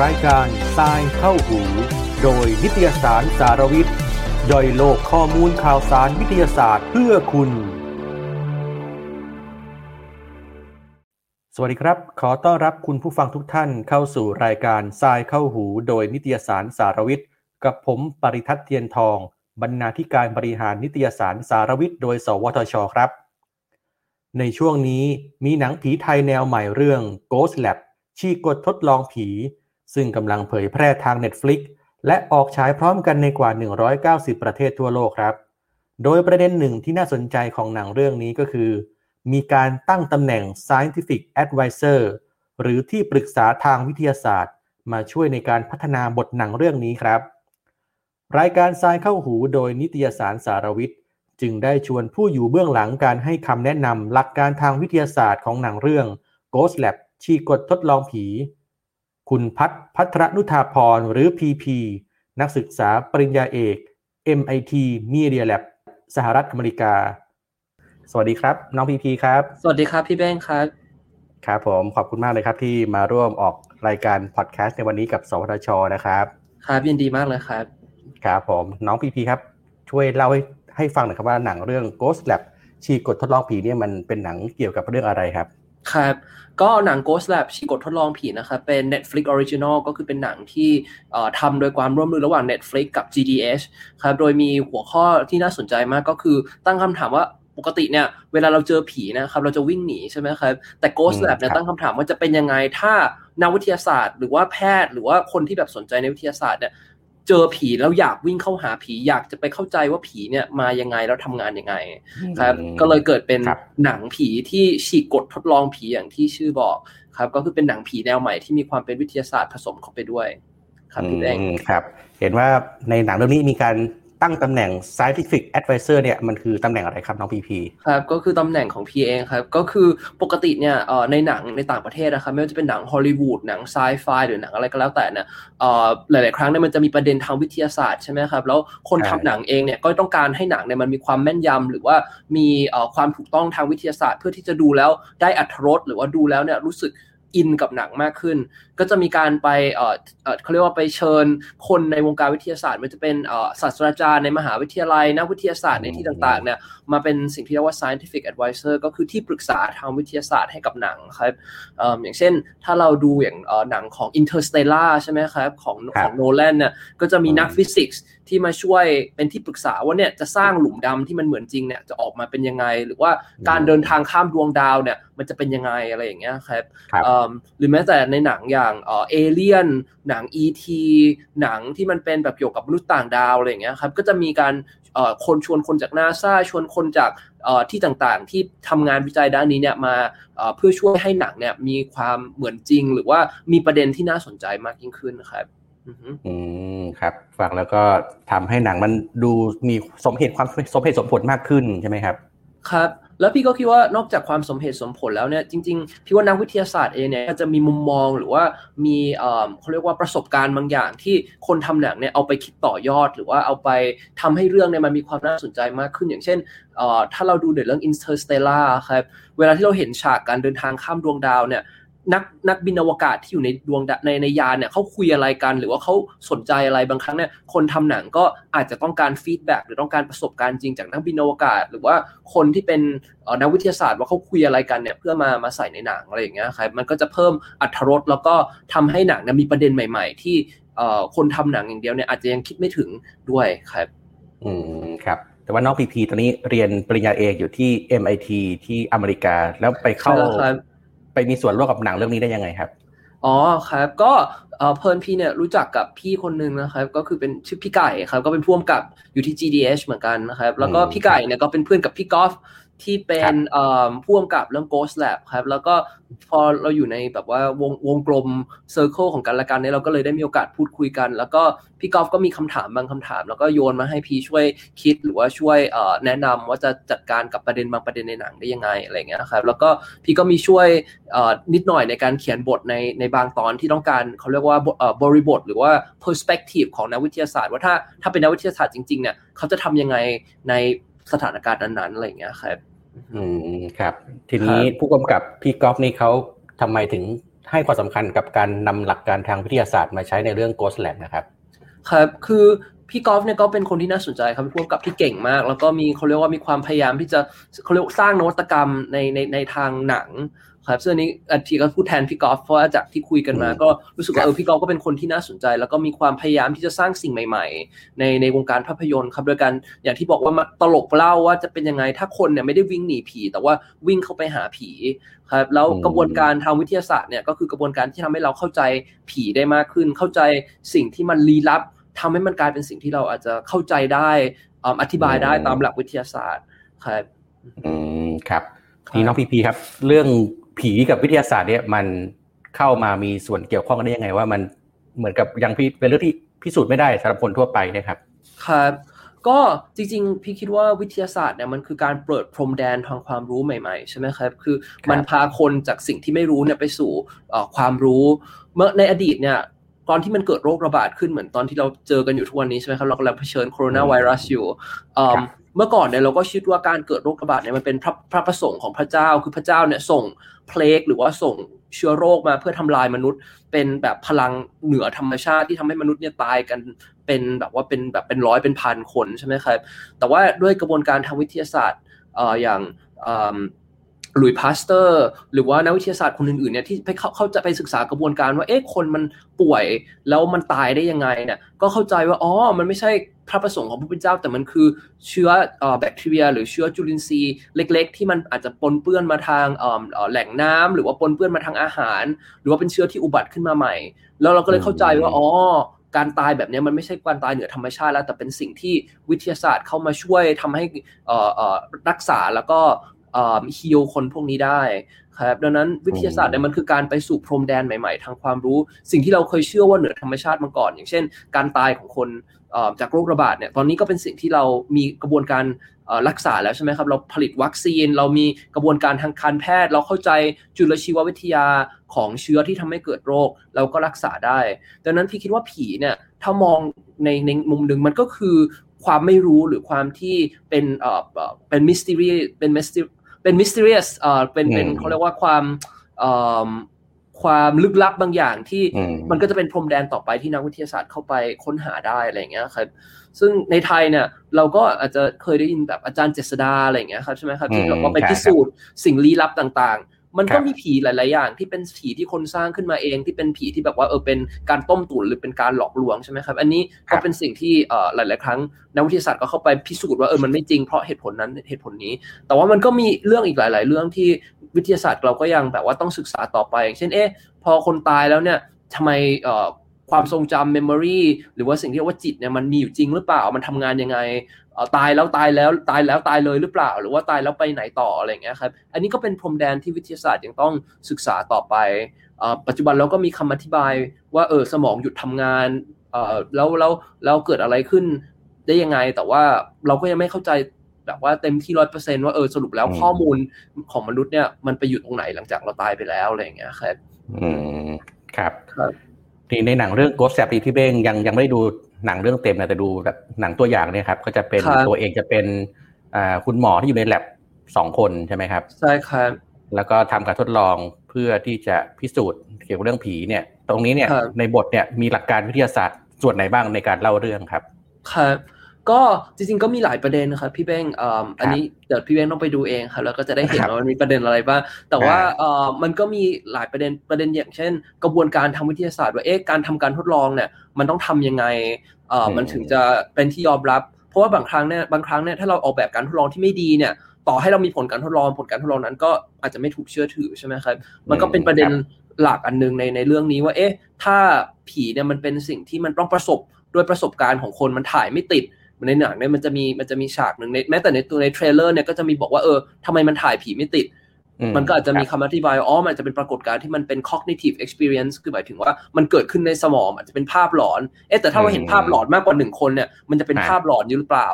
รายการทรายเข้าหู โดยนิตยสารสารวิทย์ย่อยโลกข้อมูลข่าวสารวิทยาศาสตร์เพื่อคุณ สวัสดีครับ ขอต้อนรับคุณผู้ฟังทุกท่านเข้าสู่รายการทรายเข้าหู โดยนิตยสารสารวิทย์กับผมปริทัศน์เทียนทอง บรรณาธิการบริหารนิตยสารสารวิทย์โดย สวทช ครับ ในช่วงนี้มีหนังผีไทยแนวใหม่เรื่อง Ghost Lab ชีกดทดลองผี ซึ่งกำลังเผยแพร่ทาง Netflix และออกฉายพร้อมกันในกว่า 190 ประเทศทั่วโลกครับ โดยประเด็นหนึ่งที่น่าสนใจของหนังเรื่องนี้ก็คือ มีการตั้งตำแหน่ง Scientific Advisor หรือที่ปรึกษาทางวิทยาศาสตร์ มาช่วยในการพัฒนาบทหนังเรื่องนี้ครับ รายการทรายเข้าหูโดยนิตยสารสารวิทย์ จึงได้ชวนผู้อยู่เบื้องหลังการให้คำแนะนำหลักการทางวิทยาศาสตร์ของหนังเรื่อง Ghost Lab ชีกดทดลองผี คุณพัฒพัทรนุธาพรหรือ PP นักศึกษาปริญญาเอก MIT Media Lab สหรัฐอเมริกา สวัสดีครับ น้องพีพีครับ สวัสดีครับพี่แบงค์ครับครับผมขอบคุณมากเลยครับที่มาร่วมออกรายการพอดแคสต์ในวันนี้กับ สวทชนะครับครับยินดีมากเลยครับครับผมน้องพีพีครับ ช่วยเล่าให้ให้ฟังหน่อยครับว่าหนังเรื่อง Ghost Lab ชีกดทดลองผีเนี่ยมันเป็นหนังเกี่ยวกับเรื่องอะไรครับ ครับก็หนัง Ghost Lab ชีกดทดลองผีนะครับเป็น Netflix Original ก็คือเป็นหนังที่ทำโดยความร่วมมือระหว่าง Netflix กับ GDH ครับโดยมีหัวข้อที่น่าสนใจมากก็คือตั้งคำถามว่าปกติเนี่ยเวลาเราเจอผีนะครับเราจะวิ่งหนีใช่ไหมครับแต่ Ghost Lab เนี่ยตั้งคำถามว่าจะเป็นยังไงถ้านักวิทยาศาสตร์ หรือว่าแพทย์หรือว่าคนที่แบบสนใจในวิทยาศาสตร์เนี่ย เจอผีแล้วอยากวิ่งเข้าหาผีอยากจะไปเข้าใจว่าผีเนี่ยมายังไงแล้วทำงานยังไงครับก็เลยเกิดเป็นหนังผีที่ฉีกกฎทดลองผีอย่างที่ชื่อบอกครับ ก็คือเป็นหนังผีแนวใหม่ที่มีความเป็นวิทยาศาสตร์ผสมเข้าไปด้วย ครับพี่แดงครับ เห็นว่าในหนังเรื่องนี้มีการ ตั้งตำแหน่ง scientific advisor เนี่ยมันคือตำแหน่งอะไรครับน้องพีพีครับก็คือตำแหน่งของพีเองครับก็คือปกติเนี่ยในหนังในต่างประเทศนะครับไม่ว่าจะเป็นหนังฮอลลีวูดหนังไซไฟหรือหนังอะไรก็แล้วแต่เนี่ยหลาย ๆ ครั้งเนี่ยมันจะมีประเด็นทางวิทยาศาสตร์ใช่ไหมครับแล้วคนทำหนังเองเนี่ยก็ต้องการให้หนังเนี่ยมันมีความแม่นยำหรือว่ามีความถูกต้องทางวิทยาศาสตร์ เพื่อที่จะดูแล้วได้อัธรสหรือว่าดูแล้วเนี่ยรู้สึกอินกับหนังมากขึ้นก็จะมีการไปเอ่อเขาเรียกว่าไปเชิญคนในวงการวิทยาศาสตร์มันจะเป็นเอ่อศาสตราจารย์ในมหาวิทยาลัยนักวิทยาศาสตร์ในที่ต่างๆเนี่ยมาเป็นสิ่งที่เรียกว่า scientific advisor ก็คือที่ปรึกษาทางวิทยาศาสตร์ให้กับหนังครับอย่างเช่นถ้าเราดูอย่างหนังของ Interstellar ใช่ไหมครับของของโนแลนเนี่ยก็จะมีนักฟิสิกส์ที่มาช่วยเป็นที่ปรึกษาว่าเนี่ยจะสร้างหลุมดำที่มันเหมือนจริงเนี่ยจะออกมาเป็นยังไง หรือว่าการเดินทางข้ามดวงดาวเนี่ยมันจะเป็นยังไงอะไรอย่างเงี้ยครับหรือแม้แต่ในหนังอย่างเอเลียนหนัง E.T. หนังที่มันเป็นแบบเกี่ยวกับมนุษย์ต่างดาวอะไรอย่างเงี้ยครับก็จะมีการคนชวนคนจากนาซาชวนคนจากที่ต่างๆ ที่ทำงานวิจัยด้านนี้เนี่ยมาเพื่อช่วยให้หนังเนี่ยมีความเหมือนจริง หรือว่ามีประเด็นที่น่าสนใจมากยิ่งขึ้นครับอืมครับฟังแล้วก็ทำให้หนังมันดูมีสมเหตุความสมเหตุสมผลมากขึ้นใช่ไหมครับ ครับแล้วพี่ก็คิดว่านอกจากความสมเหตุสมผลแล้วเนี่ยจริงๆพี่ว่านักวิทยาศาสตร์เองเนี่ยจะมีมุมมองหรือว่ามีเขาเรียกว่าประสบการณ์บางอย่างที่คนทำหนังเนี่ยเอาไปคิดต่อยอด หรือว่าเอาไปทำให้เรื่องเนี่ยมันมีความน่าสนใจมากขึ้นอย่างเช่นถ้าเราดูเรื่อง Interstellar ครับเวลาที่เราเห็นฉากการเดินทางข้ามดวงดาวเนี่ย นักนักบินอวกาศที่อยู่ในดวงในในยานเนี่ยเขาคุยอะไรกัน หรือว่าเขาสนใจอะไรบางครั้งเนี่ยคนทำหนังก็อาจจะต้องการฟีดแบ็หรือต้องการประสบการณ์จริงจากนักบินอวกาศ หรือว่าคนที่เป็นนักวิทยาศาสตร์ว่าเขาคุยอะไรกันเนี่ยเพื่อมามาใส่ในหนังอะไรอย่างเงี้ยครับมันก็จะเพิ่มอัตรสแล้วก็ทำให้หนังมีประเด็นใหม่ ๆ ที่คนทำหนังอย่างเดียวเนี่ยอาจจะยังคิดไม่ถึงด้วยครับ อืมครับแต่ว่าน้องพีพีตอนนี้เรียนปริญญาเอกอยู่ที่ MIT ที่อเมริกาแล้วไปเข้า ไปมีส่วนร่วมกับหนังเรื่องนี้ได้ยังไงครับอ๋อครับก็เพลินพี่เนี่ยรู้จักกับพี่คนนึงนะครับ ก็คือเป็นชื่อพี่ไก่ครับ ก็เป็นพ่วงกับอยู่ที่ GDH เหมือนกันนะครับ แล้วก็พี่ไก่เนี่ยก็เป็นเพื่อนกับพี่กอล์ฟ ที่เป็นพ่วงกับเรื่อง Ghost Lab ครับ แล้วก็พอเราอยู่ในแบบว่าวงวงกลมเซอร์เคิลของกันและกันเนี่ยเราก็เลยได้มีโอกาสพูดคุยกัน แล้วก็พี่กอล์ฟก็มีคำถามบางคำถาม แล้วก็โยนมาให้พี่ช่วยคิดหรือว่าช่วยแนะนำว่าจะจัดการกับประเด็นบางประเด็นในหนังได้ยังไงอะไรเงี้ยครับแล้วก็พี่ก็มีช่วยนิดหน่อยในการเขียนบทในในบางตอนที่ต้องการเขาเรียกว่าบริบท หรือว่า perspective ของนักวิทยาศาสตร์ ว่าถ้าถ้าเป็นนักวิทยาศาสตร์จริงๆเนี่ยเขาจะทำยังไงในสถานการณ์นั้นๆอะไรเงี้ยครับ อืมครับ ทีนี้ผู้กำกับพี่กอล์ฟนี่เขาทำไมถึงให้ความสำคัญกับการนำหลักการทางวิทยาศาสตร์มาใช้ในเรื่อง Ghost Lab นะครับ ครับ คือพี่กอล์ฟเนี่ยก็เป็นคนที่น่าสนใจครับพ่วงกับที่เก่งมาก แล้วก็มีเขาเรียกว่ามีความพยายามที่จะเขาเรียกสร้างนวัตกรรมในในในทางหนัง ครับซึ่งนี้อาทีก็พูดแทนพี่กอล์ฟเพราะว่าจากที่คุยกันมา ก็รู้สึกว่าเออพี่กอล์ฟก็เป็นคนที่น่าสนใจ แล้วก็มีความพยายามที่จะสร้างสิ่งใหม่ ๆ ในในวงการภาพยนตร์ครับโดยการอย่างที่บอกว่าตลกเล่าว่าจะเป็นยังไงถ้าคนเนี่ยไม่ได้วิ่งหนีผี แต่ว่าวิ่งเข้าไปหาผีครับแล้วกระบวนการทางวิทยาศาสตร์เนี่ยก็คือกระบวนการที่ทำให้เราเข้าใจผีได้มากขึ้น เข้าใจสิ่งที่มันลี้ลับทำให้มันกลายเป็นสิ่งที่เราอาจจะเข้าใจได้อธิบายได้ตามหลักวิทยาศาสตร์ครับอืมครับนี่น้องพีพีครับ เรื่อง ผีกับวิทยาศาสตร์เนี่ยมันเข้ามามีส่วนเกี่ยวข้องกันได้ยังไง ว่ามันเหมือนกับยังเป็นเรื่องที่พิสูจน์ไม่ได้สำหรับคนทั่วไปนะครับ ครับก็จริงๆ พี่คิดว่าวิทยาศาสตร์เนี่ยมันคือการเปิดพรมแดนทางความรู้ใหม่ๆใช่ไหมครับคือมันพาคนจากสิ่งที่ไม่รู้เนี่ยไปสู่ความรู้เมื่อในอดีตเนี่ยตอนที่มันเกิดโรคระบาดขึ้นเหมือนตอนที่เราเจอกันอยู่ทุกวันนี้ใช่ไหมครับเรากำลังเผชิญโคโรนาไวรัสอยู่ เมื่อก่อนเนี่ยเราก็คิดว่าการเกิดโรคระบาดเนี่ยมันเป็นพระพระประสงค์ของพระเจ้า คือพระเจ้าเนี่ยส่งเพลกหรือว่าส่งเชื้อโรคมาเพื่อทำลายมนุษย์ เป็นแบบพลังเหนือธรรมชาติที่ทำให้มนุษย์เนี่ยตายกันเป็นแบบว่าเป็นแบบเป็นร้อยเป็นพันคนใช่ไหมครับแต่ว่าด้วยกระบวนการทางวิทยาศาสตร์อย่าง หลุยพาสเตอร์ หรือว่านักวิทยาศาสตร์คนอื่นๆเนี่ยที่เขาเขาจะไปศึกษากระบวนการว่าเอ๊ะคนมันป่วยแล้วมันตายได้ยังไงเนี่ยก็เข้าใจว่าอ๋อมันไม่ใช่พระประสงค์ของพระพุทธเจ้า แต่มันคือเชื้อแบคทีเรีย หรือเชื้อจุลินทรีย์เล็ก ๆ ที่มันอาจจะปนเปื้อนมาทางแหล่งน้ำหรือว่าปนเปื้อนมาทางอาหาร หรือว่าเป็นเชื้อที่อุบัติขึ้นมาใหม่ แล้วเราก็เลยเข้าใจว่าอ๋อการตายแบบนี้มันไม่ใช่การตายเหนือธรรมชาติแล้วแต่เป็นสิ่งที่วิทยาศาสตร์เข้ามาช่วยทำให้รักษาแล้วก็ ฮิลคนพวกนี้ได้ครับดังนั้นวิทยาศาสตร์เนี่ยมันคือการไปสู่พรมแดนใหม่ๆ ทางความรู้ สิ่งที่เราเคยเชื่อว่าเหนือธรรมชาติมาก่อน อย่างเช่น การตายของคนจากโรคระบาดเนี่ยตอนนี้ก็เป็นสิ่งที่เรามีกระบวนการรักษาแล้วใช่ไหมครับ เราผลิตวัคซีน เรามีกระบวนการทางการแพทย์ เราเข้าใจจุลชีววิทยาของเชื้อที่ทำให้เกิดโรค เราก็รักษาได้ ดังนั้นพี่คิดว่าผีเนี่ยถ้ามองในในมุมหนึ่งมันก็คือความไม่รู้หรือความที่เป็นเอ่อเป็นมิสติรีเป็นมิสติ เป็นมิส t ต r รียสเอ่อเป็นเป็นเขาเรียกว่าความเอ่อความลึกลับบางอย่างที่มันก็จะเป็นพรมแดนต่อไปที่นักวิทยาศาสตร์เข้าไปค้นหาได้อะไรเงี้ยครับซึ่งในไทยเนี่ยเราก็อาจจะเคยได้ยินแบบอาจารย์เจษดาอะไรเงี้ยครับใช่ไหมครับที่บอกว่าไปพิสูจน์สิ่งลี้ลับต่าง มันก็มีผีหลาย ๆ อย่าง ที่เป็นผีที่คนสร้างขึ้นมาเอง ที่เป็นผีที่แบบว่าเออเป็นการต้มตุ๋นหรือเป็นการหลอกลวงใช่ไหมครับ อันนี้ก็เป็นสิ่งที่เอ่อหลาย ๆ ครั้งนักวิทยาศาสตร์ก็เข้าไปพิสูจน์ว่าเออมันไม่จริงเพราะเหตุผลนั้นเหตุผลนี้ แต่ว่ามันก็มีเรื่องอีกหลาย ๆ เรื่องที่วิทยาศาสตร์เราก็ยังแบบว่าต้องศึกษาต่อไปอย่างเช่นเอ๊ะพอคนตายแล้วเนี่ยทำไมเอ่อ ความทรงจำ memory หรือว่าสิ่งที่เรียกว่าจิตเนี่ยมันมีอยู่จริงหรือเปล่า มันทำงานยังไงตายแล้วตายแล้วตายแล้วตายเลยหรือเปล่า หรือว่าตายแล้วไปไหนต่ออะไรเงี้ยครับ อันนี้ก็เป็นพรมแดนที่วิทยาศาสตร์ยังต้องศึกษาต่อไป ปัจจุบันเราก็มีคำอธิบายว่าเออสมองหยุดทำงานแล้วแล้วแล้วเกิดอะไรขึ้นได้ยังไง แต่ว่าเราก็ยังไม่เข้าใจแบบว่าเต็มที่ร้อยเปอร์เซนว่าเออสรุปแล้วข้อมูลของมนุษย์เนี่ยมันไปอยู่ตรงไหนหลังจากเราตายไปแล้วอะไรเงี้ยครับอืมครับนี่ ในหนังเรื่อง Ghost แซบที่พี่เบ้งยังยังไม่ได้ดูหนังเรื่องเต็มนะแต่ดูแบบหนังตัวอย่างเนี่ยครับ ก็จะเป็นตัวเองจะเป็นอ่าคุณหมอที่อยู่ในแลบสองคนใช่ไหมครับใช่ครับแล้วก็ทำการทดลองเพื่อที่จะพิสูจน์เกี่ยวกับเรื่องผีเนี่ย ตรงนี้เนี่ยในบทเนี่ยมีหลักการวิทยาศาสตร์ส่วนไหนบ้างในการเล่าเรื่องครับ ครับ ก็จริงๆก็มีหลายประเด็นนะครับพี่เบ้งอันนี้เดี๋ยวพี่เบ้งต้องไปดูเองครับแล้วก็จะได้เห็นว่ามันมีประเด็นอะไรบ้างแต่ว่ามันก็มีหลายประเด็นประเด็นอย่างเช่น กระบวนการทางวิทยาศาสตร์ว่าเอ๊ะการทำการทดลองเนี่ย มันต้องทํำยังไงมันถึงจะเป็นที่ยอมรับ เพราะว่าบางครั้งเนี่ยบางครั้งเนี่ยถ้าเราออกแบบการทดลองที่ไม่ดีเนี่ย ต่อให้เรามีผลการทดลองผลการทดลองนั้น ก็อาจจะไม่ถูกเชื่อถือใช่ไหมครับมันก็เป็นประเด็นหลักอันนึงในในเรื่องนี้ว่าเอ๊ะ ถ้าผีเนี่ยมันเป็นสิ่งที่มันต้องประสบด้วยประสบการณ์ของคนมันถ่ายไม่ติด ในหนังเนี่ยมันจะมีมันจะมีฉากหนึ่งในแม้แต่ในตัวในเทรลเลอร์เนี่ยก็จะมีบอกว่าเออทำไมมันถ่ายผีไม่ติด มันก็อาจจะมีคำอธิบายอ๋อมันจะเป็นปรากฏการณ์ที่มันเป็น cognitive experience คือหมายถึงว่ามันเกิดขึ้นในสมองอาจจะเป็นภาพหลอน เอ๊แต่ถ้าเราเห็นภาพหลอนมากกว่าหนึ่งคนเนี่ยมันจะเป็นภาพหลอนอยู่หรือเปล่า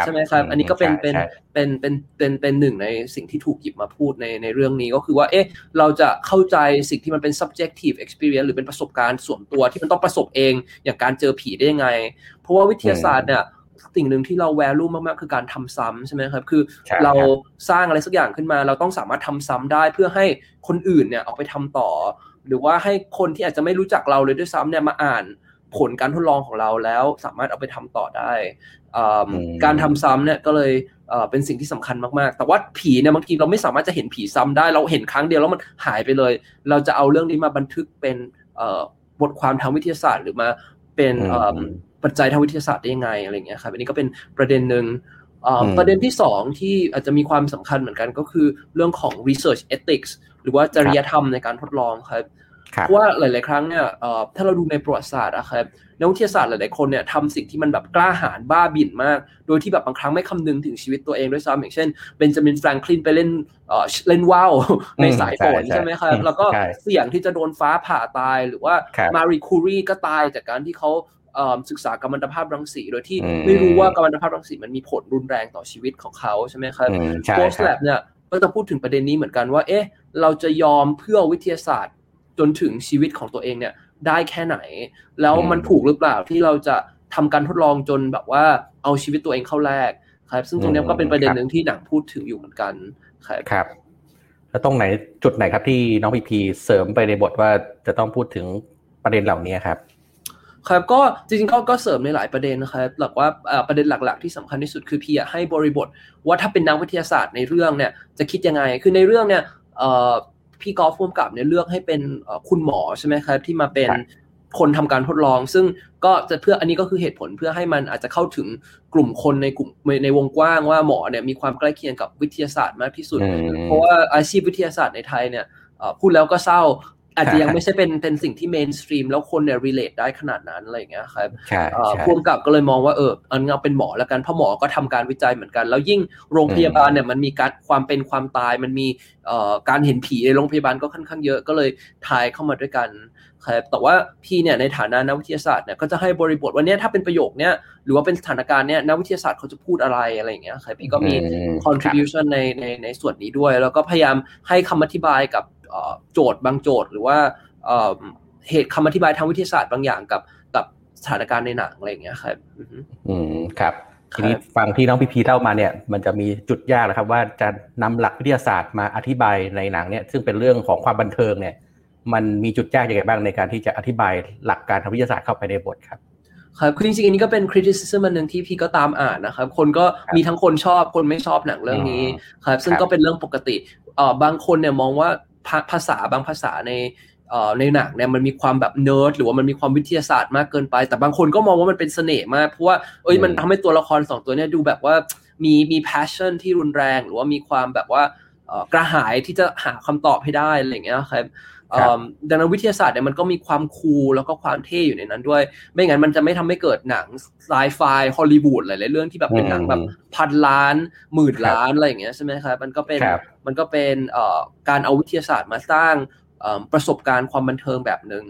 ใช่ไหมครับ อันนี้ก็เป็นเป็นเป็นเป็นเป็นเป็นหนึ่งในสิ่งที่ถูกหยิบมาพูดในในเรื่องนี้ก็คือว่า เอ๊ะ เราจะเข้าใจสิ่งที่มันเป็น subjective experience หรือเป็นประสบการณ์ส่วนตัวที่มันต้องประสบเองอย่างการเจอผีได้ยังไง เพราะว่าวิทยาศาสตร์เนี่ย สิ่งหนึ่งที่เราแวลูมากๆ คือการทำซ้ำใช่ไหมครับ คือเราสร้างอะไรสักอย่างขึ้นมา เราต้องสามารถทำซ้ำได้เพื่อให้คนอื่นเนี่ยเอาไปทำต่อ หรือว่าให้คนที่อาจจะไม่รู้จักเราเลยด้วยซ้ำเนี่ยมาอ่านผลการทดลองของเราแล้วสามารถเอาไปทำต่อได้ การทำซ้ำเนี่ยก็เลยเป็นสิ่งที่สำคัญมากๆ แต่ว่าผีเนี่ยบางทีเราไม่สามารถจะเห็นผีซ้ำได้ เราเห็นครั้งเดียวแล้วมันหายไปเลย เราจะเอาเรื่องนี้มาบันทึกเป็นบทความทางวิทยาศาสตร์ หรือมาเป็น ปัจจัยทางวิทยาศาสตร์ได้ยังไงอะไรเงี้ยครับอันนี้ก็เป็นประเด็นหนึ่งประเด็นที่สองที่อาจจะมีความสำคัญเหมือนกันก็คือเรื่องของ research ethics หรือว่าจริยธรรมในการทดลองครับเพราะว่าหลาย ๆ ครั้งเนี่ยถ้าเราดูในประวัติศาสตร์อะครับนักวิทยาศาสตร์หลาย ๆ คนเนี่ยทำสิ่งที่มันแบบกล้าหาญบ้าบิ่นมาก โดยที่แบบบางครั้งไม่คำนึงถึงชีวิตตัวเองด้วยซ้ำอย่างเช่นเบนจามินแฟรงคลินไปเล่นเล่นว่าวในสายฝนใช่ไหมครับแล้วก็เสี่ยงที่จะโดนฟ้าผ่าตายหรือว่ามารีคูรีก็ตายจากการที่เขา ศึกษากัมมันตภาพรังสีโดยที่ไม่รู้ว่ากัมมันตภาพรังสีมันมีผลรุนแรงต่อชีวิตของเขาใช่ไหมครับโพสแลบเนี่ยก็จะพูดถึงประเด็นนี้เหมือนกันว่า เอ๊ะ เราจะยอมเพื่อวิทยาศาสตร์ จนถึงชีวิตของตัวเองเนี่ย ได้แค่ไหน แล้วมันถูกหรือเปล่าที่เราจะทำการทดลองจนแบบว่าเอาชีวิตตัวเองเข้าแลกครับ ซึ่งตรงนี้ก็เป็นประเด็นหนึ่งที่หนังพูดถึงอยู่เหมือนกันครับครับแล้วตรงไหนจุดไหนครับที่น้องพีพีเสริมไปในบทว่าจะต้องพูดถึงประเด็นเหล่านี้ครับ ครับก็จริงๆก็ก็เสริมในหลายประเด็นนะครับหลักว่าประเด็นหลัก ๆ ที่สำคัญที่สุดคือพี่ให้บริบทว่าถ้าเป็นนักวิทยาศาสตร์ในเรื่องเนี่ยจะคิดยังไงคือในเรื่องเนี่ยพี่กอล์ฟร่วมกับเนี่ยเลือกให้เป็นคุณหมอใช่ไหมครับที่มาเป็นคนทำการทดลอง ซึ่งก็จะเพื่ออันนี้ก็คือเหตุผลเพื่อให้มันอาจจะเข้าถึงกลุ่มคนในกลุ่มในวงกว้างว่าหมอเนี่ยมีความใกล้เคียงกับวิทยาศาสตร์มากที่สุด เพราะว่าอาชีพวิทยาศาสตร์ในไทยเนี่ยพูดแล้วก็เศร้า อาจจะยังไม่ใช่เป็นเป็นสิ่งที่ mainstream แล้วคนเนี่ย relate ได้ขนาดนั้นอะไรอย่างเงี้ยครับพ่วงกับก็เลยมองว่าเอออันนี้เป็นหมอแล้วกันเพราะหมอก็ทำการวิจัยเหมือนกัน แล้วยิ่งโรงพยาบาลเนี่ยมันมีการความเป็นความตายมันมีการเห็นผีในโรงพยาบาลก็ค่อนข้างเยอะก็เลยทายเข้ามาด้วยกันครับแต่ว่าพี่เนี่ยในฐานะนักวิทยาศาสตร์เนี่ยก็จะให้บริบทว่าเนี่ยถ้าเป็นประโยคเนี่ยหรือว่าเป็นสถานการณ์เนี่ยนักวิทยาศาสตร์เขาจะพูดอะไรอะไรอย่างเงี้ยครับพี่ก็มี contribution ในในในส่วนนี้ด้วย แล้วก็พยายามให้คำอธิบายกับ โจทย์บางโจทย์ หรือว่าเหตุคำอธิบายทางวิทยาศาสตร์บางอย่างกับกับสถานการณ์ในหนังอะไรอย่างเงี้ยครับอืมครับทีนี้ฟังที่น้องพีพีเล่ามาเนี่ยมันจะมีจุดยากนะครับ ว่าจะนำหลักวิทยาศาสตร์มาอธิบายในหนังเนี่ยซึ่งเป็นเรื่องของความบันเทิงเนี่ยมันมีจุดยากยังไงบ้างในการที่จะอธิบายหลักการทางวิทยาศาสตร์เข้าไปในบทครับครับคือจริงๆอันนี้ก็เป็น criticism อันหนึ่งที่พี่ก็ตามอ่านนะครับ คนก็มีทั้งคนชอบคนไม่ชอบหนังเรื่องนี้ครับซึ่งก็เป็นเรื่องปกติเอ่อบางคนเนี่ยมองว่า ภาษาบางภาษาในในหนังเนี่ยมันมีความแบบเนิร์ดหรือว่ามันมีความวิทยาศาสตร์มากเกินไป แต่บางคนก็มองว่ามันเป็นเสน่ห์มากเพราะว่าเอ้ยมันทำให้ตัวละครสองตัวเนี่ยดูแบบว่ามีมี passion ที่รุนแรง หรือว่ามีความแบบว่ากระหายที่จะหาคำตอบให้ได้อะไรอย่างเงี้ยครับ ดังนั้นวิทยาศาสตร์เนี่ยมันก็มีความคูลแล้วก็ความเท่อยู่ในนั้นด้วย ไม่งั้นมันจะไม่ทำให้เกิดหนังไซไฟฮอลลีวูดหลายๆเรื่องที่แบบเป็นหนังแบบพันล้านหมื่นล้านอะไรอย่างเงี้ยใช่ไหมครับมันก็เป็นมันก็เป็นการเอาวิทยาศาสตร์มาสร้างประสบการณ์ความบันเทิงแบบหนึ่ง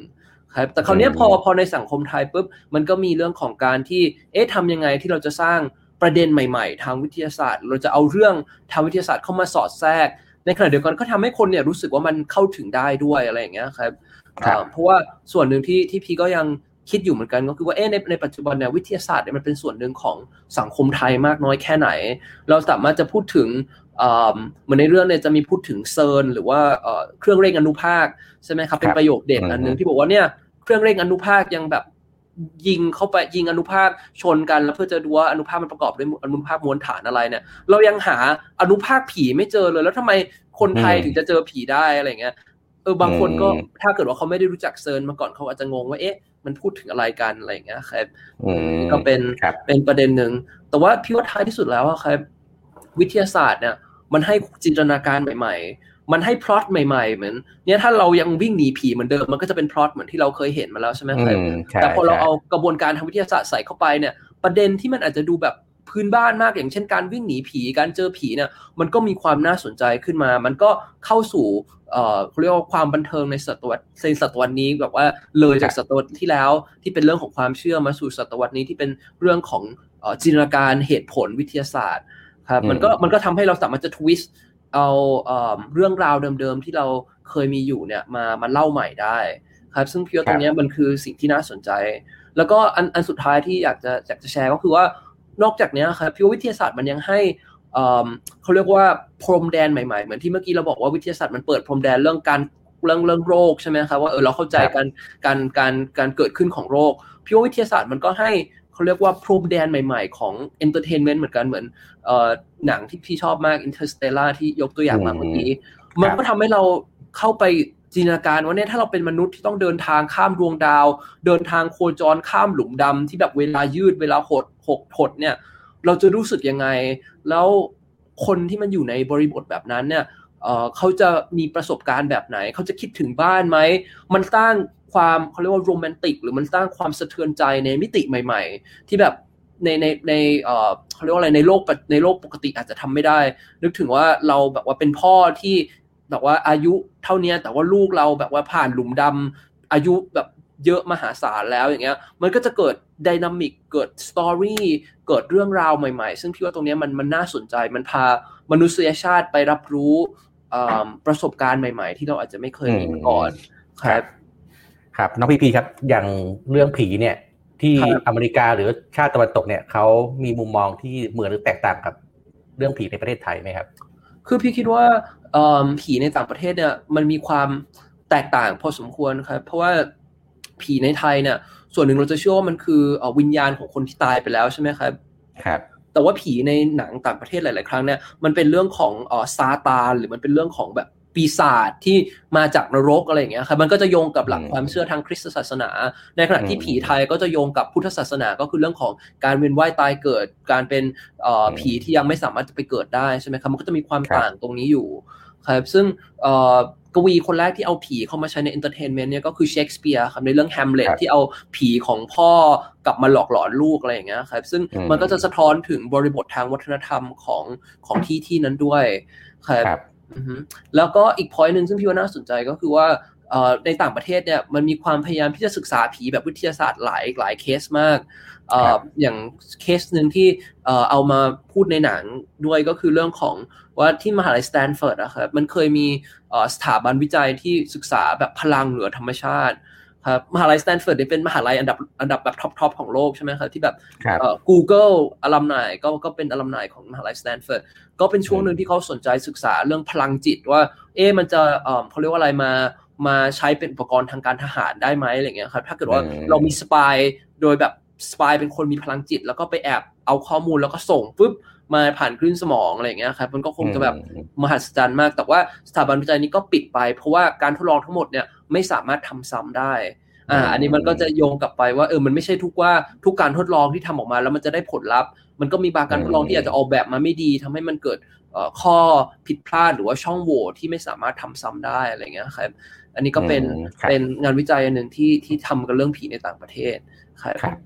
ครับแต่คราวนี้พอพอในสังคมไทยปุ๊บมันก็มีเรื่องของการที่เอ๊ะทำยังไงที่เราจะสร้างประเด็นใหม่ ๆ ทางวิทยาศาสตร์ เราจะเอาเรื่องทางวิทยาศาสตร์เข้ามาสอดแทรก ในขณะเดียวกันก็ทำให้คนเนี่ยรู้สึกว่ามันเข้าถึงได้ด้วยอะไรอย่างเงี้ยครับเพราะว่าส่วนหนึ่งที่ที่พี่ก็ยังคิดอยู่เหมือนกันก็คือว่าเอ๊ะในในปัจจุบันเนี่ยวิทยาศาสตร์เนี่ยมันเป็นส่วนหนึ่งของสังคมไทยมากน้อยแค่ไหน เราสามารถจะพูดถึงเหมือนในเรื่องเนี่ยจะมีพูดถึงเซิร์นหรือว่าเครื่องเร่งอนุภาคใช่ไหมครับเป็นประโยคเด็ดอันหนึ่งที่บอกว่าเนี่ยเครื่องเร่งอนุภาคยังแบบ ยิงเข้าไปยิงอนุภาคชนกันแล้วเพื่อจะดูว่าอนุภาคมันประกอบด้วยอนุภาคมวลฐานอะไรเนี่ย เรายังหาอนุภาคผีไม่เจอเลย แล้วทำไมคนไทยถึงจะเจอผีได้อะไรเงี้ยเออบางคนก็ถ้าเกิดว่าเขาไม่ได้รู้จัก CERN มาก่อนเขาอาจจะงงว่าเอ๊ะมันพูดถึงอะไรกันอะไรเงี้ยครับก็เป็นเป็นประเด็นหนึ่งแต่ว่าพี่ว่าท้ายที่สุดแล้วครับวิทยาศาสตร์เนี่ย มันให้จินตนาการใหม่ ๆ มันให้พล็อตใหม่ๆเหมือนเนี่ยถ้าเรายังวิ่งหนีผีเหมือนเดิมมันก็จะเป็นพล็อตเหมือนที่เราเคยเห็นมาแล้วใช่ไหมครับแต่พอเราเอากระบวนการทางวิทยาศาสตร์ใส่เข้าไปเนี่ย ประเด็นที่มันอาจจะดูแบบพื้นบ้านมากอย่างเช่นการวิ่งหนีผีการเจอผีเนี่ยมันก็มีความน่าสนใจขึ้นมา มันก็เข้าสู่เอ่อเขาเรียกว่าความบันเทิงในศตวรรษในศตวรรษนี้แบบว่าเลยจากศตวรรษที่แล้วที่เป็นเรื่องของความเชื่อมาสู่ศตวรรษนี้ที่เป็นเรื่องของจินตนาการเหตุผลวิทยาศาสตร์ครับมันก็มันก็ทำให้เราสามารถจะทวิสต์ เอาเรื่องราวเดิมๆที่เราเคยมีอยู่เนี่ยมามาเล่าใหม่ได้ครับซึ่งพี่ว่าตรงนี้มันคือสิ่งที่น่าสนใจ แล้วก็อันอันสุดท้ายที่อยากจะอยากจะแชร์ก็คือว่านอกจากนี้ครับพี่ว่าวิทยาศาสตร์มันยังให้เขาเรียกว่าพรมแดนใหม่ๆ เหมือนที่เมื่อกี้เราบอกว่าวิทยาศาสตร์มันเปิดพรมแดนเรื่องการเรื่องเรื่องโรคใช่ไหมครับว่าเออเราเข้าใจการการการการเกิดขึ้นของโรคพี่ว่าวิทยาศาสตร์มันก็ให้ เขาเรียกว่าพรมแดนใหม่ๆ ของ entertainment เหมือนกันเหมือนเอ่อหนังที่พี่ชอบมาก Interstellar ที่ยกตัวอย่างมาเมื่อกี้ มันก็ทำให้เราเข้าไปจินตนาการว่าเนี่ยถ้าเราเป็นมนุษย์ที่ต้องเดินทางข้ามดวงดาว เดินทางโคจรข้ามหลุมดำที่แบบเวลายืดเวลาหดหกหดเนี่ย เราจะรู้สึกยังไง แล้วคนที่มันอยู่ในบริบทแบบนั้นเนี่ย เขาจะมีประสบการณ์แบบไหน เขาจะคิดถึงบ้านไหม มันสร้างความเขาเรียกว่าโรแมนติก หรือมันสร้างความสะเทือนใจในมิติใหม่ ๆ ที่แบบในในในเขาเรียกว่าอะไรในโลกในโลกปกติอาจจะทำไม่ได้ นึกถึงว่าเราแบบว่าเป็นพ่อที่แบบว่าอายุเท่านี้แต่ว่าลูกเราแบบว่าผ่านหลุมดำอายุแบบเยอะมหาศาลแล้วอย่างเงี้ย มันก็จะเกิดดินามิกเกิดสตอรี่เกิดเรื่องราวใหม่ๆ ซึ่งพี่ว่าตรงนี้มันมันน่าสนใจ มันพามนุษยชาติไปรับรู้ ประสบการณ์ใหม่ๆ ที่เราอาจจะไม่เคยมีก่อนครับ ครับน้องพี่พีครับ อย่างเรื่องผีเนี่ย ที่อเมริกาหรือชาติตะวันตกเนี่ยเขามีมุมมองที่เหมือนหรือแตกต่างกับ เรื่องผีในประเทศไทยไหมครับ คือพี่คิดว่าผีในต่างประเทศเนี่ย มันมีความแตกต่างพอสมควรครับ เพราะว่าผีในไทยเนี่ย ส่วนหนึ่งเราจะเชื่อว่ามันคือวิญญาณของคนที่ตายไปแล้วใช่ไหมครับ ครับ แต่ว่าผีในหนังต่างประเทศหลาย ๆ ครั้งเนี่ยมันเป็นเรื่องของอซาตานหรือมันเป็นเรื่องของแบบปีศาจที่มาจากนรกอะไรอย่างเงี้ยครับมันก็จะโยงกับหลักความเชื่อทางคริสตศาสนา ในขณะที่ผีไทยก็จะโยงกับพุทธศาสนาก็คือเรื่องของการเวียนว่ายตายเกิด การเป็นผีที่ยังไม่สามารถจะไปเกิดได้ใช่ไหมครับมันก็จะมีความต่างตรงนี้อยู่ครับซึ่ง กวีคนแรกที่เอาผีเข้ามาใช้ใน entertainment เนี่ยก็คือเชคสเปียร์ครับในเรื่องแฮมเล็ตที่เอาผีของพ่อกลับมาหลอกหลอนลูกอะไรอย่างเงี้ยครับซึ่งมันก็จะสะท้อนถึงบริบททางวัฒนธรรมของของที่ที่นั้นด้วยครับแล้วก็อีก point หนึ่งซึ่งพี่ว่าน่าสนใจก็คือว่า ในต่างประเทศเนี่ยมันมีความพยายามที่จะศึกษาผีแบบวิทยาศาสตร์หลายหลายเคสมากอย่างเคสหนึ่งที่เอามาพูดในหนังด้วยก็คือเรื่องของว่าที่มหาลัยสแตนฟอร์ดนะครับมันเคยมีสถาบันวิจัยที่ศึกษาแบบพลังเหนือธรรมชาติครับมหาลัยสแตนฟอร์ดเป็นมหาลัยอันดับอันดับแบบท็อปๆของโลกใช่ไหมครับที่แบบ Google alumni ก็ก็เป็น alumni ของมหาลัยสแตนฟอร์ดก็เป็นช่วงหนึ่งที่เขาสนใจศึกษาเรื่องพลังจิตว่าเอ๊มันจะเขาเรียกว่าอะไรมา มาใช้เป็นอุปกรณ์ทางการทหารได้ไหมอะไรเงี้ยครับถ้าเกิดว่าเรามีสปายโดยแบบสปายเป็นคนมีพลังจิต แล้วก็ไปแอบเอาข้อมูลแล้วก็ส่งปุ๊บมาผ่านคลื่นสมองอะไรเงี้ยครับมันก็คงจะแบบมหัศจรรย์มาก แต่ว่าสถาบันวิจัยนี้ก็ปิดไป เพราะว่าการทดลองทั้งหมดเนี่ยไม่สามารถทำซ้ำได้อ่าอันนี้มันก็จะโยงกลับไปว่าเออมันไม่ใช่ทุกว่าทุกการทดลองที่ทำออกมาแล้วมันจะได้ผลลัพธ์ มันก็มีบางการทดลองที่อาจจะออกแบบมาไม่ดีทำให้มันเกิดข้อผิดพลาดหรือว่าช่องโหว่ที่ไม่สามารถทำซ้ำได้อะไรเงี้ยครับ อันนี้ก็เป็นเป็นงานวิจัยอันหนึ่งที่ที่ทำกันเรื่องผีในต่างประเทศครับ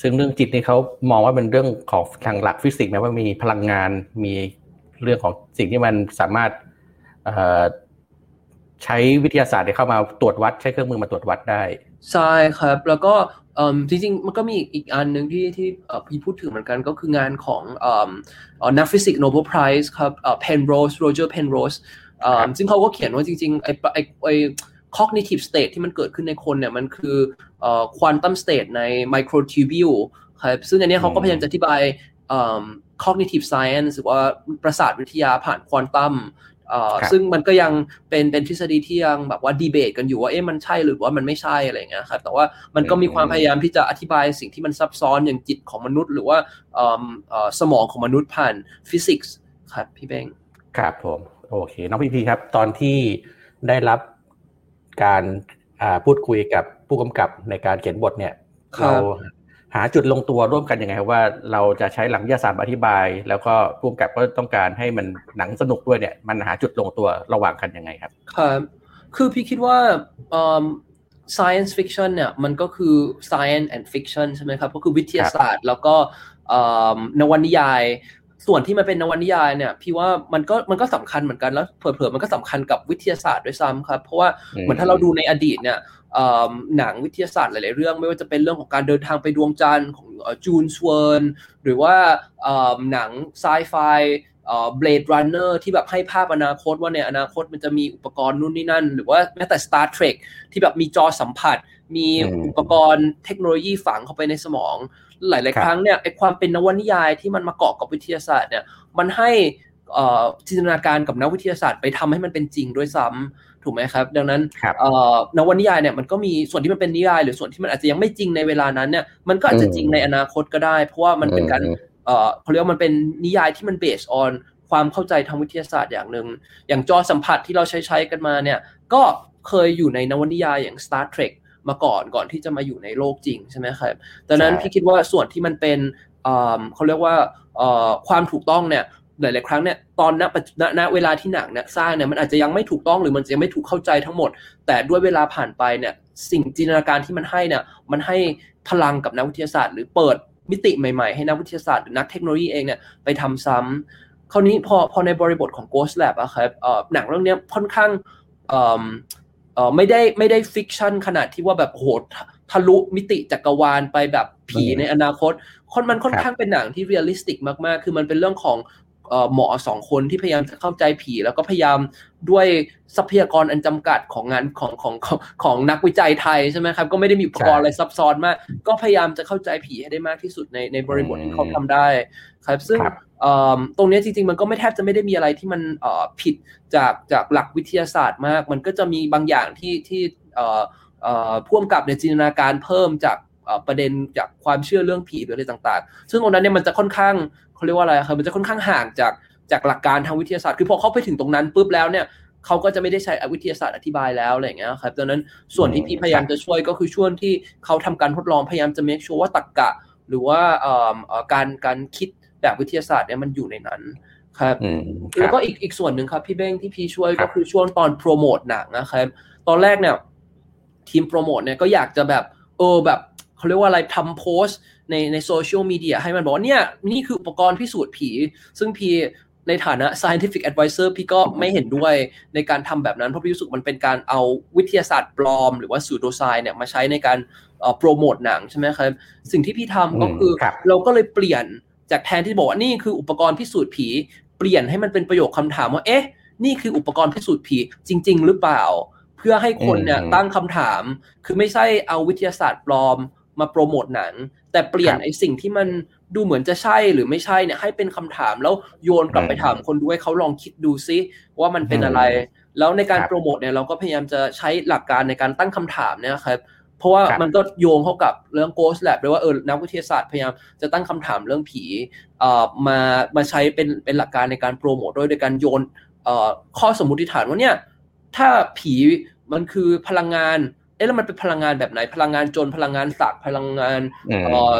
ซึ่งเรื่องจิตนี่เขามองว่าเป็นเรื่องของทางหลักฟิสิกส์ไหมว่ามีพลังงานมีเรื่องของสิ่งที่มันสามารถใช้วิทยาศาสตร์เข้ามาตรวจวัด ใช้เครื่องมือมาตรวจวัดได้ ใช่ครับ แล้วก็จริงๆมันก็มีอีกอันหนึ่งที่ที่พี่พูดถึงเหมือนกันก็คืองานของนักฟิสิกส์ Nobel Prize ครับเพนโรสโรเจอร์เพนโรส ซึ่งเขาก็เขียนว่าจริงๆไอ้ไอ้ไอ้ cognitive state ที่มันเกิดขึ้นในคนเนี่ยมันคือ quantum state ใน microtubule ครับซึ่งอันนี้เขาก็พยายามจะอธิบาย cognitive science หรือว่าประสาทวิทยาผ่านควอนตัมซึ่งมันก็ยังเป็นเป็นทฤษฎีที่ยังแบบว่าดีเบตกันอยู่ว่าเอ๊ะมันใช่หรือว่ามันไม่ใช่อะไรเงี้ยครับแต่ว่ามันก็มีความพยายามที่จะอธิบายสิ่งที่มันซับซ้อนอย่างจิตของมนุษย์ หรือว่าสมองของมนุษย์ผ่านฟิสิกส์ครับพี่เบงครับผม โอเค น้องพี่พีครับ ตอนที่ได้รับการพูดคุยกับผู้กำกับในการเขียนบทเนี่ยเราหาจุดลงตัวร่วมกันยังไงว่าเราจะใช้หลักวิทยาศาสตร์อธิบาย แล้วก็ผู้กำกับก็ต้องการให้มันหนังสนุกด้วยเนี่ย มันหาจุดลงตัวระหว่างกันยังไงครับครับคือพี่คิดว่า science fiction เนี่ยมันก็คือ science and fiction ใช่ไหมครับ ก็คือวิทยาศาสตร์ แล้วก็นวนิยาย ส่วนที่มันเป็นนวนิยายเนี่ยพี่ว่ามันก็มันก็สำคัญเหมือนกันแล้วเผลอๆมันก็สำคัญกับวิทยาศาสตร์ด้วยซ้ำครับ เพราะว่าเหมือนถ้าเราดูในอดีตเนี่ยหนังวิทยาศาสตร์หลายๆเรื่อง ไม่ว่าจะเป็นเรื่องของการเดินทางไปดวงจันทร์ของจูลส์ เวิร์นหรือว่าหนังไซไฟ Blade Runner ที่แบบให้ภาพอนาคตว่าในอนาคตมันจะมีอุปกรณ์นู่นนี่นั่น หรือว่าแม้แต่ Star Trek ที่แบบมีจอสัมผัส มีอุปกรณ์เทคโนโลยีฝังเข้าไปในสมอง หลาย ๆ ครั้งเนี่ยไอความเป็นนวนิยายที่มันมาเกาะกับวิทยาศาสตร์เนี่ยมันให้จินตนาการกับนักวิทยาศาสตร์ไปทำให้มันเป็นจริงด้วยซ้ำถูกไหมครับ ดังนั้นนวนิยายเนี่ยมันก็มีส่วนที่มันเป็นนิยาย หรือส่วนที่มันอาจจะยังไม่จริงในเวลานั้นเนี่ยมันก็อาจจะจริงในอนาคตก็ได้ เพราะว่ามันเป็นการเขาเรียกว่ามันเป็นนิยายที่มันเบสออนความเข้าใจทางวิทยาศาสตร์อย่างหนึ่งอย่างจอสัมผัสที่เราใช้ใช้กันมาเนี่ยก็เคยอยู่ในนวนิยายอย่าง Star Trek มาก่อนก่อนที่จะมาอยู่ในโลกจริงใช่ไหมครับดังนั้นพี่คิดว่าส่วนที่มันเป็นเขาเรียกว่าความถูกต้องเนี่ยหลาย ๆ ครั้งเนี่ยตอนณณเวลาที่หนังเนี่ยสร้างเนี่ยมันอาจจะยังไม่ถูกต้องหรือมันจะยังไม่ถูกเข้าใจทั้งหมด แต่ด้วยเวลาผ่านไปเนี่ยสิ่งจินตนาการที่มันให้เนี่ยมันให้พลังกับนักวิทยาศาสตร์ หรือเปิดมิติใหม่ ๆ ให้นักวิทยาศาสตร์หรือนักเทคโนโลยีเองเนี่ยไปทำซ้ำคราวนี้พอพอในบริบทของ Ghost Lab อะครับหนังเรื่องนี้ค่อนข้าง ไม่ได้ไม่ได้ fiction ขนาดที่ว่าแบบโหดทะลุมิติจักรวาลไปแบบผีในอนาคต คนมันค่อนข้างเป็นหนังที่ realistic มากๆ คือมันเป็นเรื่องของ หมอสองคนที่พยายามจะเข้าใจผี แล้วก็พยายามด้วยทรัพยากรอันจำกัดของงานของของของของนักวิจัยไทยใช่ไหมครับ ก็ไม่ได้มีอุปกรณ์อะไรซับซ้อนมาก ก็พยายามจะเข้าใจผีให้ได้มากที่สุดในในบริบทที่เขาทำได้ครับ ซึ่งตรงนี้จริงๆ มันก็ไม่แทบจะไม่ได้มีอะไรที่มันผิดจากจากหลักวิทยาศาสตร์มาก มันก็จะมีบางอย่างที่ที่พ่วงกับในจินตนาการเพิ่มจากประเด็นจากความเชื่อเรื่องผีหรืออะไรต่าง ๆ ซึ่งตรงนั้นเนี่ยมันจะค่อนข้างเขาเรียกว่าอะไรครับมันจะค่อนข้างห่างจากจากหลักการทางวิทยาศาสตร์ คือพอเขาไปถึงตรงนั้นปุ๊บแล้วเนี่ยเขาก็จะไม่ได้ใช้วิทยาศาสตร์อธิบายแล้วอะไรอย่างเงี้ยครับดังนั้นส่วนที่พี่พยายามจะช่วยก็คือช่วงที่เขาทำการทดลองพยายามจะ make sure ว่าตรรกะ หรือว่าการการคิดแบบวิทยาศาสตร์เนี่ยมันอยู่ในนั้นครับแล้วก็อีกอีกส่วนหนึ่งครับพี่เบ้งที่พี่ช่วยก็คือช่วงตอนโปรโมทหนังนะครับตอนแรกเนี่ยทีมโปรโมทเนี่ยก็อยากจะแบบเออแบบ เขาเรียกว่าอะไรทำโพสต์ในในโซเชียลมีเดียให้มันบอกว่าเนี่ยนี่คืออุปกรณ์พิสูจน์ผี ซึ่งพี่ในฐานะ scientific advisor พี่ก็ไม่เห็นด้วยในการทำแบบนั้น เพราะพี่รู้สึกมันเป็นการเอาวิทยาศาสตร์ปลอม หรือว่าสูโดไซน์เนี่ยมาใช้ในการโปรโมทหนังใช่ไหมครับ สิ่งที่พี่ทำก็คือเราก็เลยเปลี่ยนจากแทนที่บอกว่านี่คืออุปกรณ์พิสูจน์ผี เปลี่ยนให้มันเป็นประโยคคำถามว่า เอ๊ะ นี่คืออุปกรณ์พิสูจน์ผีจริง ๆ หรือเปล่า เพื่อให้คนเนี่ยตั้งคำถาม คือไม่ใช่เอาวิทยาศาสตร์ปลอม มาโปรโมทหนัง แต่เปลี่ยนไอ้สิ่งที่มันดูเหมือนจะใช่หรือไม่ใช่เนี่ยให้เป็นคำถามแล้วโยนกลับไปถามคนด้วยเขาลองคิดดูซิว่ามันเป็นอะไร แล้วในการโปรโมทเนี่ยเราก็พยายามจะใช้หลักการในการตั้งคำถามเนี่ยครับเพราะว่ามันก็โยงเข้ากับเรื่องโกสแลบด้วยว่าเออนักวิทยาศาสตร์พยายามจะตั้งคำถามเรื่องผีเอ่อมามาใช้เป็นเป็นหลักการในการโปรโมทด้วยโดยการโยนเอ่อข้อสมมติฐานว่าเนี่ยถ้าผีมันคือพลังงาน เอ๊ะแล้วมันเป็นพลังงานแบบไหน พลังงานจนพลังงานสักพลังงานเอ่อ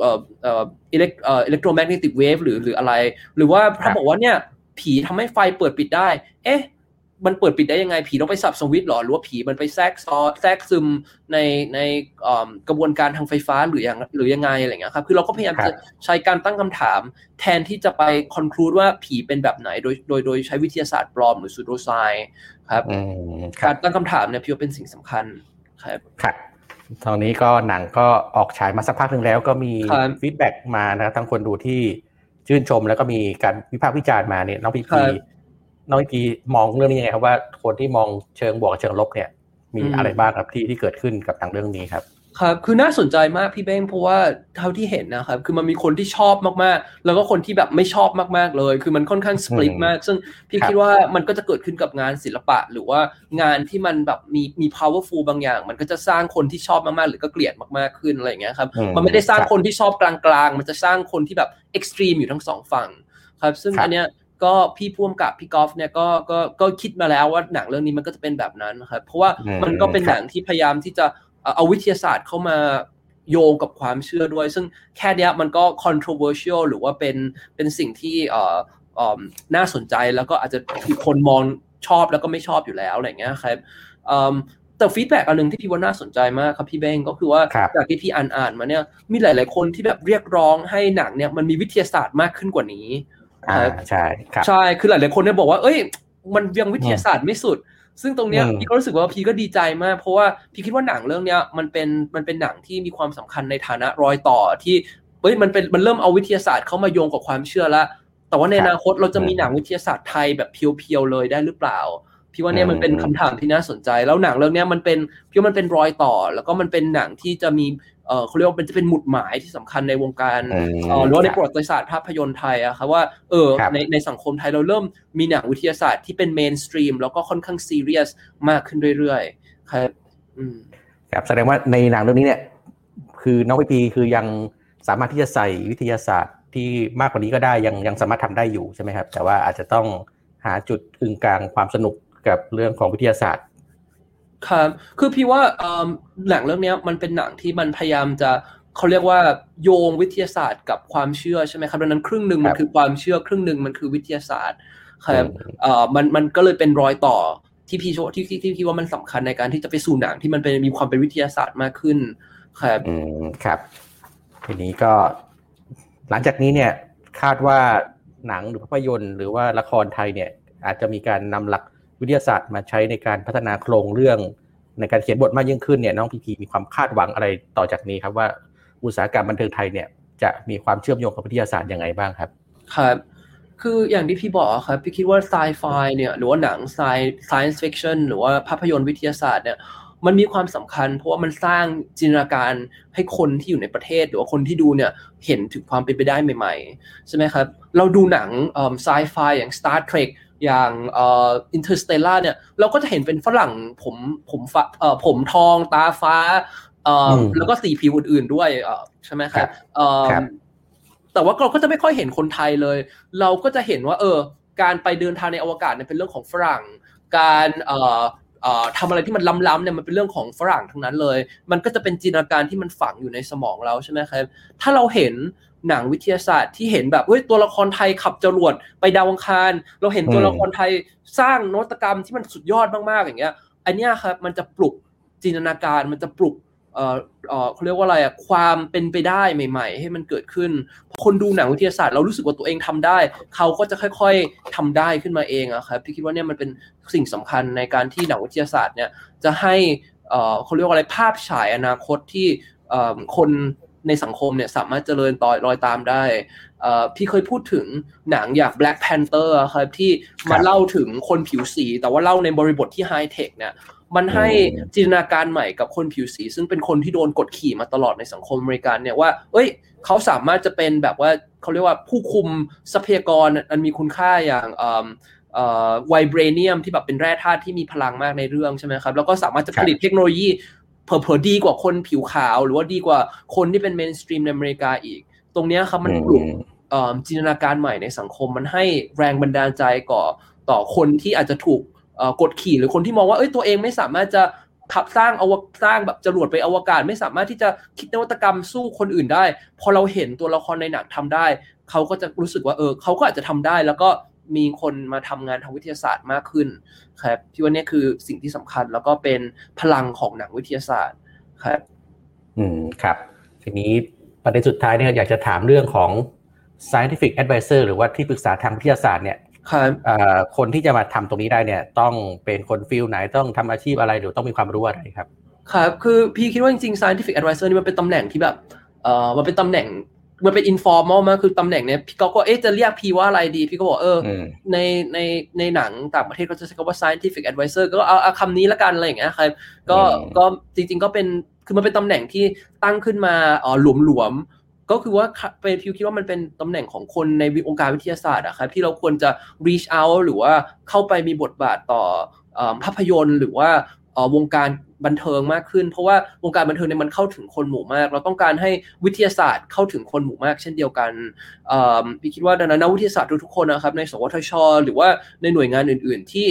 เอ่อเอ่อ elec เอ่อ electromagnetic wave หรือหรืออะไร หรือว่าถ้าบอกว่าเนี่ย ผีทำให้ไฟเปิดปิดได้ เอ๊ะ มันเปิดปิดได้ยังไง ผีต้องไปสับสวิตช์หรอหรือว่าผีมันไปแทรกซอแทรกซึมในในกระบวนการทางไฟฟ้าหรืออย่างหรือยังไงอะไรเงี้ยครับคือเราก็พยายามจะใช้การตั้งคำถาม แทนที่จะไป conclude ว่าผีเป็นแบบไหน โดยโดยโดยใช้วิทยาศาสตร์ปลอมหรือ pseudoscienceครับการตั้งคำถามเนี่ยพี่ว่าเป็นสิ่งสำคัญครับครับตอนนี้ก็หนังก็ออกฉายมาสักพักหนึ่งแล้วก็มี feedback มานะครับทั้งคนดูที่ชื่นชมแล้วก็มีการวิพากษ์วิจารณ์มาเนี่ยน้องพีพี น้องพีพีมองเรื่องนี้ยังไงครับว่าคนที่มองเชิงบวกเชิงลบเนี่ย มีอะไรบ้างครับที่ที่เกิดขึ้นกับหนังเรื่องนี้ครับครับคือน่าสนใจมากพี่เบ้งเพราะว่าเท่าที่เห็นนะครับคือมันมีคนที่ชอบมากๆ แล้วก็คนที่แบบไม่ชอบมากๆเลย คือมันค่อนข้าง split มาก ซึ่งพี่คิดว่ามันก็จะเกิดขึ้นกับงานศิลปะ หรือว่างานที่มันแบบมีมี powerful บางอย่าง มันก็จะสร้างคนที่ชอบมากๆ หรือก็เกลียดมากๆขึ้นอะไรอย่างเงี้ยครับมันไม่ได้สร้างคนที่ชอบกลางๆ มันจะสร้างคนที่แบบเอ็กซ์ตรีมอยู่ทั้งสองฝั่งครับ ซึ่งอันเนี้ย ก็พี่พ่วงกับพี่กอล์ฟเนี่ยก็ก็ก็คิดมาแล้วว่าหนังเรื่องนี้มันก็จะเป็นแบบนั้นครับเพราะว่ามันก็เป็นหนังที่พยายามที่จะเอาวิทยาศาสตร์เข้ามาโยงกับความเชื่อด้วย ซึ่งแค่นี้มันก็ controversial หรือว่าเป็นเป็นสิ่งที่เอ่อเอ่อน่าสนใจแล้วก็อาจจะมีคนมองชอบแล้วก็ไม่ชอบอยู่แล้วอะไรเงี้ยครับแต่ฟีดแบ็กอันหนึ่งที่พี่ว่าน่าสนใจมากครับพี่เบงก็คือว่าจากที่พี่อ่านอ่านมาเนี่ยมีหลาย ๆ คนที่แบบเรียกร้องให้หนังเนี่ยมันมีวิทยาศาสตร์มากขึ้นกว่านี้ ใช่ใช่คือหลายๆคนเนี่ยบอกว่าเอ้ย มันยังวิทยาศาสตร์ไม่สุด ซึ่งตรงเนี้ยพี่ก็รู้สึกว่าพี่ก็ดีใจมาก เพราะว่าพี่คิดว่าหนังเรื่องเนี้ยมันเป็นมันเป็นหนังที่มีความสำคัญในฐานะรอยต่อที่เฮ้ยมันเป็นมันเริ่มเอาวิทยาศาสตร์เข้ามาโยงกับความเชื่อแล้วแต่ว่าในอนาคตเราจะมีหนังวิทยาศาสตร์ไทยแบบ pure ๆเลยได้หรือเปล่าพี่ว่าเนี่ยมันเป็นคำถามที่น่าสนใจ แล้วหนังเรื่องนี้มันเป็นพี่ว่ามันเป็นรอยต่อ แล้วก็มันเป็นหนังที่จะมี เออเขาเรียกว่ามันจะเป็นหมุดหมายที่สำคัญในวงการเออหรือว่าในประวัติศาสตร์ภาพยนตร์ไทยอะครับว่าเออในในสังคมไทยเราเริ่มมีหนังวิทยาศาสตร์ที่เป็น mainstream แล้วก็ค่อนข้างซีเรียสมากขึ้นเรื่อยๆครับอืมครับแสดงว่าในหนังเรื่องนี้เนี่ย คือน้องพีพีคือยังสามารถที่จะใส่วิทยาศาสตร์ที่มากกว่านี้ก็ได้ยังยังสามารถทำได้อยู่ใช่ไหมครับ แต่ว่าอาจจะต้องหาจุดอึงกลางความสนุกกับเรื่องของวิทยาศาสตร์ ครับคือพี่ว่าหนังเรื่องนี้มันเป็นหนังที่มันพยายามจะเขาเรียกว่าโยงวิทยาศาสตร์กับความเชื่อใช่ไหมครับดังนั้นครึ่งหนึ่งมันคือความเชื่อครึ่งหนึ่งมันคือวิทยาศาสตร์ครับเอ่อมันมันก็เลยเป็นรอยต่อที่พี่โชที่ที่ที่พี่ว่ามันสำคัญในการที่จะไปสู่หนังที่มันเป็นมีความเป็นวิทยาศาสตร์มากขึ้นครับอืมครับทีนี้ก็ หลังจากนี้เนี่ยคาดว่าหนังหรือภาพยนตร์ หรือว่าละครไทยเนี่ย อาจจะมีการนำหลัก วิทยาศาสตร์มาใช้ในการพัฒนาโครงเรื่อง ในการเขียนบทมากยิ่งขึ้นเนี่ยน้องพีพีมีความคาดหวังอะไรต่อจากนี้ครับว่าอุตสาหกรรมบันเทิงไทยเนี่ยจะมีความเชื่อมโยงกับวิทยาศาสตร์ยังไงบ้างครับครับคืออย่างที่พี่บอกครับพี่คิดว่าไซไฟเนี่ยหรือว่าหนังไซ science fiction หรือว่าภาพยนตร์วิทยาศาสตร์เนี่ยมันมีความสำคัญ เพราะว่ามันสร้างจินตนาการให้คนที่อยู่ในประเทศ หรือว่าคนที่ดูเนี่ยเห็นถึงความเป็นไปได้ใหม่ ๆ ใช่ไหมครับ เราดูหนังไซไฟอย่าง Star Trek อย่างเอ่อ Interstellar เนี่ยเราก็จะเห็นเป็นฝรั่งผมผมฟ้าเอ่อผมทองตาฟ้าเอ่อแล้วก็สีผิวอื่นๆด้วยเอ่อใช่ไหมครับเอ่อแต่ว่าเราก็จะไม่ค่อยเห็นคนไทยเลย เราก็จะเห็นว่า เออ การไปเดินทางในอวกาศเนี่ยเป็นเรื่องของฝรั่ง การเอ่อทำอะไรที่มันล้ำๆเนี่ยมันเป็นเรื่องของฝรั่งทั้งนั้นเลย มันก็จะเป็นจินตนาการที่มันฝังอยู่ในสมองเราใช่ไหมครับ ถ้าเราเห็น หนังวิทยาศาสตร์ที่เห็นแบบเฮ้ยตัวละครไทยขับจรวดไปดาวอังคาร เราเห็นตัวละครไทยสร้างนวัตกรรมที่มันสุดยอดมากๆอย่างเงี้ย อันนี้ครับมันจะปลุกจินตนาการมันจะปลุกเอ่อเอ่อเขาเรียกว่าอะไรอะความเป็นไปได้ใหม่ ๆ ให้มันเกิดขึ้น คนดูหนังวิทยาศาสตร์เรารู้สึกว่าตัวเองทำได้ เขาก็จะค่อย ๆทำได้ขึ้นมาเองอะครับพี่คิดว่าเนี่ยมันเป็นสิ่งสำคัญในการที่หนังวิทยาศาสตร์เนี่ยจะให้เอ่อเขาเรียกว่าอะไรภาพฉายอนาคตที่เอ่อคน ในสังคมเนี่ยสามารถเจริญต่อรอยตามได้พี่เคยพูดถึงหนังอย่าง Black Panther ครับที่มาเล่าถึงคนผิวสี แต่ว่าเล่าในบริบทที่ไฮเทคเนี่ยมันให้จินตนาการใหม่กับคนผิวสี ซึ่งเป็นคนที่โดนกดขี่มาตลอดในสังคมอเมริกันเนี่ยว่า เอ้ย เขาสามารถจะเป็นแบบว่าเขาเรียกว่าผู้คุมทรัพยากรอันมีคุณค่าอย่าง vibranium ที่แบบเป็นแร่ธาตุที่มีพลังมากในเรื่องใช่ไหมครับ แล้วก็สามารถจะผลิตเทคโนโลยี เผลอๆดีกว่าคนผิวขาว หรือว่าดีกว่าคนที่เป็น mainstream ในอเมริกาอีก ตรงนี้ครับมันปลุกจินตนาการใหม่ในสังคม มันให้แรงบันดาลใจก่อต่อคนที่อาจจะถูกกดขี่หรือคนที่มองว่าเอ้ยตัวเองไม่สามารถจะขับสร้างอวสร้างแบบจรวดไปอวกาศ ไม่สามารถที่จะคิดนวัตกรรมสู้คนอื่นได้ พอเราเห็นตัวละครในหนังทำได้ เขาก็จะรู้สึกว่าเออเขาก็อาจจะทำได้แล้วก็ มีคนมาทำงานทางวิทยาศาสตร์มากขึ้นครับพี่ว่านี่คือสิ่งที่สำคัญแล้วก็เป็นพลังของหนังวิทยาศาสตร์ครับอืมครับ ทีนี้ประเด็นสุดท้ายเนี่ยอยากจะถามเรื่องของ scientific advisor หรือว่าที่ปรึกษาทางวิทยาศาสตร์เนี่ยคนที่จะมาทำตรงนี้ได้เนี่ย ต้องเป็นคนฟิลไหนต้องทำอาชีพอะไรหรือต้องมีความรู้อะไรครับ ครับ คือพี่คิดว่าจริงๆ scientific advisor นี่มันเป็นตำแหน่งที่แบบเอ่อมันเป็นตำแหน่ง มันเป็น informal มากคือตำแหน่งเนี้ยพี่ก็เอ๊ะจะเรียกพี่ว่าอะไรดี พี่ก็บอกเออ ในในในหนังต่างประเทศก็จะใช้คำว่า scientific advisor ก็เอาเอาคำนี้ละกันอะไรอย่างเงี้ยครับก็ก็จริง ๆ ก็เป็นคือมันเป็นตำแหน่งที่ตั้งขึ้นมาอ๋อหลวมก็คือว่าเป็นพิวคิดว่ามันเป็นตำแหน่งของคนในวงการวิทยาศาสตร์อะครับที่เราควรจะ reach out หรือว่าเข้าไปมีบทบาทต่อภาพยนตร์ หรือว่าวงการ บันเทิงมากขึ้น เพราะว่าวงการบันเทิงเนี่ยมันเข้าถึงคนหมู่มาก เราต้องการให้วิทยาศาสตร์เข้าถึงคนหมู่มาก เช่นเดียวกันพี่คิดว่าดังนั้นนักวิทยาศาสตร์ทุกๆคนนะครับในสวทช หรือว่าในหน่วยงานอื่น ๆ ที่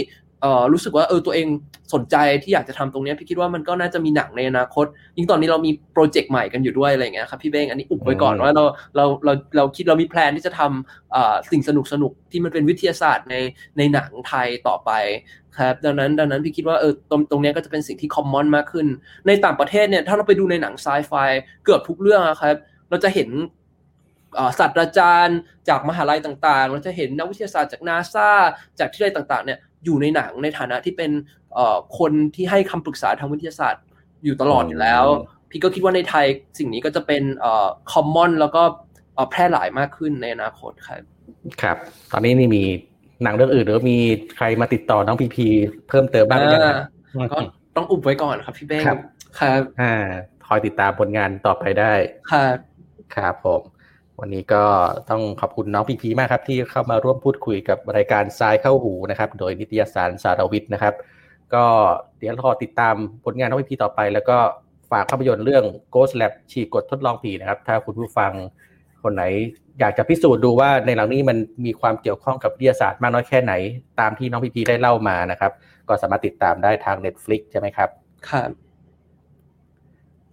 รู้สึกว่าเออตัวเองสนใจที่อยากจะทำตรงนี้พี่คิดว่ามันก็น่าจะมีหนังในอนาคต ยิ่งตอนนี้เรามีโปรเจกต์ใหม่กันอยู่ด้วยอะไรเงี้ยครับพี่เบ้งอันนี้อุบไว้ก่อนว่าเราเราเราเราคิดเรามีแพลนที่จะทำสิ่งสนุกสนุกที่มันเป็นวิทยาศาสตร์ในในหนังไทยต่อไปครับดังนั้นดังนั้นพี่คิดว่าเออตรงตรงนี้ก็จะเป็นสิ่งที่คอมมอนมากขึ้น ในต่างประเทศเนี่ยถ้าเราไปดูในหนังไซไฟเกือบทุกเรื่องครับเราจะเห็นศาสตราจารย์จากมหาลัยต่างๆ เราจะเห็นนักวิทยาศาสตร์จากนาซาจากที่ใดต่างๆ เนี่ย อยู่ในหนังในฐานะที่เป็นคนที่ให้คำปรึกษาทางวิทยาศาสตร์อยู่ตลอดอยู่แล้ว พี่ก็คิดว่าในไทยสิ่งนี้ก็จะเป็นคอมมอนแล้วก็แพร่หลายมากขึ้นในอนาคตครับครับ ตอนนี้นี่มีหนังเรื่องอื่นหรือมีใครมาติดต่อน้องพีพีเพิ่มเติมบ้างหรือยังครับก็ต้องอุบไว้ก่อนครับพี่เบ้งครับครับอ่าคอยติดตามผลงานต่อไปได้ครับครับผม วันนี้ก็ต้องขอบคุณน้องพีพีมากครับ ที่เข้ามาร่วมพูดคุยกับรายการทรายเข้าหูนะครับ โดยนิตยสารสารวิทย์นะครับ ก็เดี๋ยวรอติดตามผลงานน้องพีพีต่อไป แล้วก็ฝากภาพยนตร์เรื่อง Ghost Lab ฉีกกฎทดลองผีนะครับ ถ้าคุณผู้ฟังคนไหน อยากจะพิสูจน์ดูว่าในหลังนี้มันมีความเกี่ยวข้องกับวิทยาศาสตร์มากน้อยแค่ไหน ตามที่น้องพีพีได้เล่ามานะครับ ก็สามารถติดตามได้ทาง Netflix ใช่ไหมครับครับ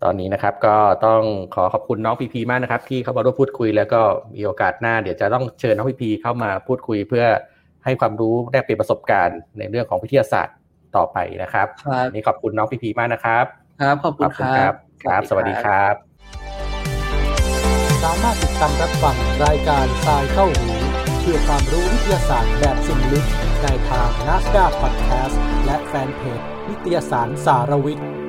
ตอนนี้นะครับก็ต้องขอขอบคุณน้องพีพีมากนะครับ ที่เข้ามาร่วมพูดคุย แล้วก็มีโอกาสหน้าเดี๋ยวจะต้องเชิญน้องพีพีเข้ามาพูดคุยเพื่อให้ความรู้แลกเปลี่ยนประสบการณ์ในเรื่องของวิทยาศาสตร์ต่อไปนะครับครับวันนี้ขอบคุณน้องพีพีมากนะครับครับขอบคุณครับ ครับ สวัสดีครับ สามารถติดตามรับฟังรายการทรายเข้าหูเพื่อความรู้วิทยาศาสตร์แบบสิ่งลึกในทาง n a s d a Podcast และแฟนเพจนิตยสารสารวิทย์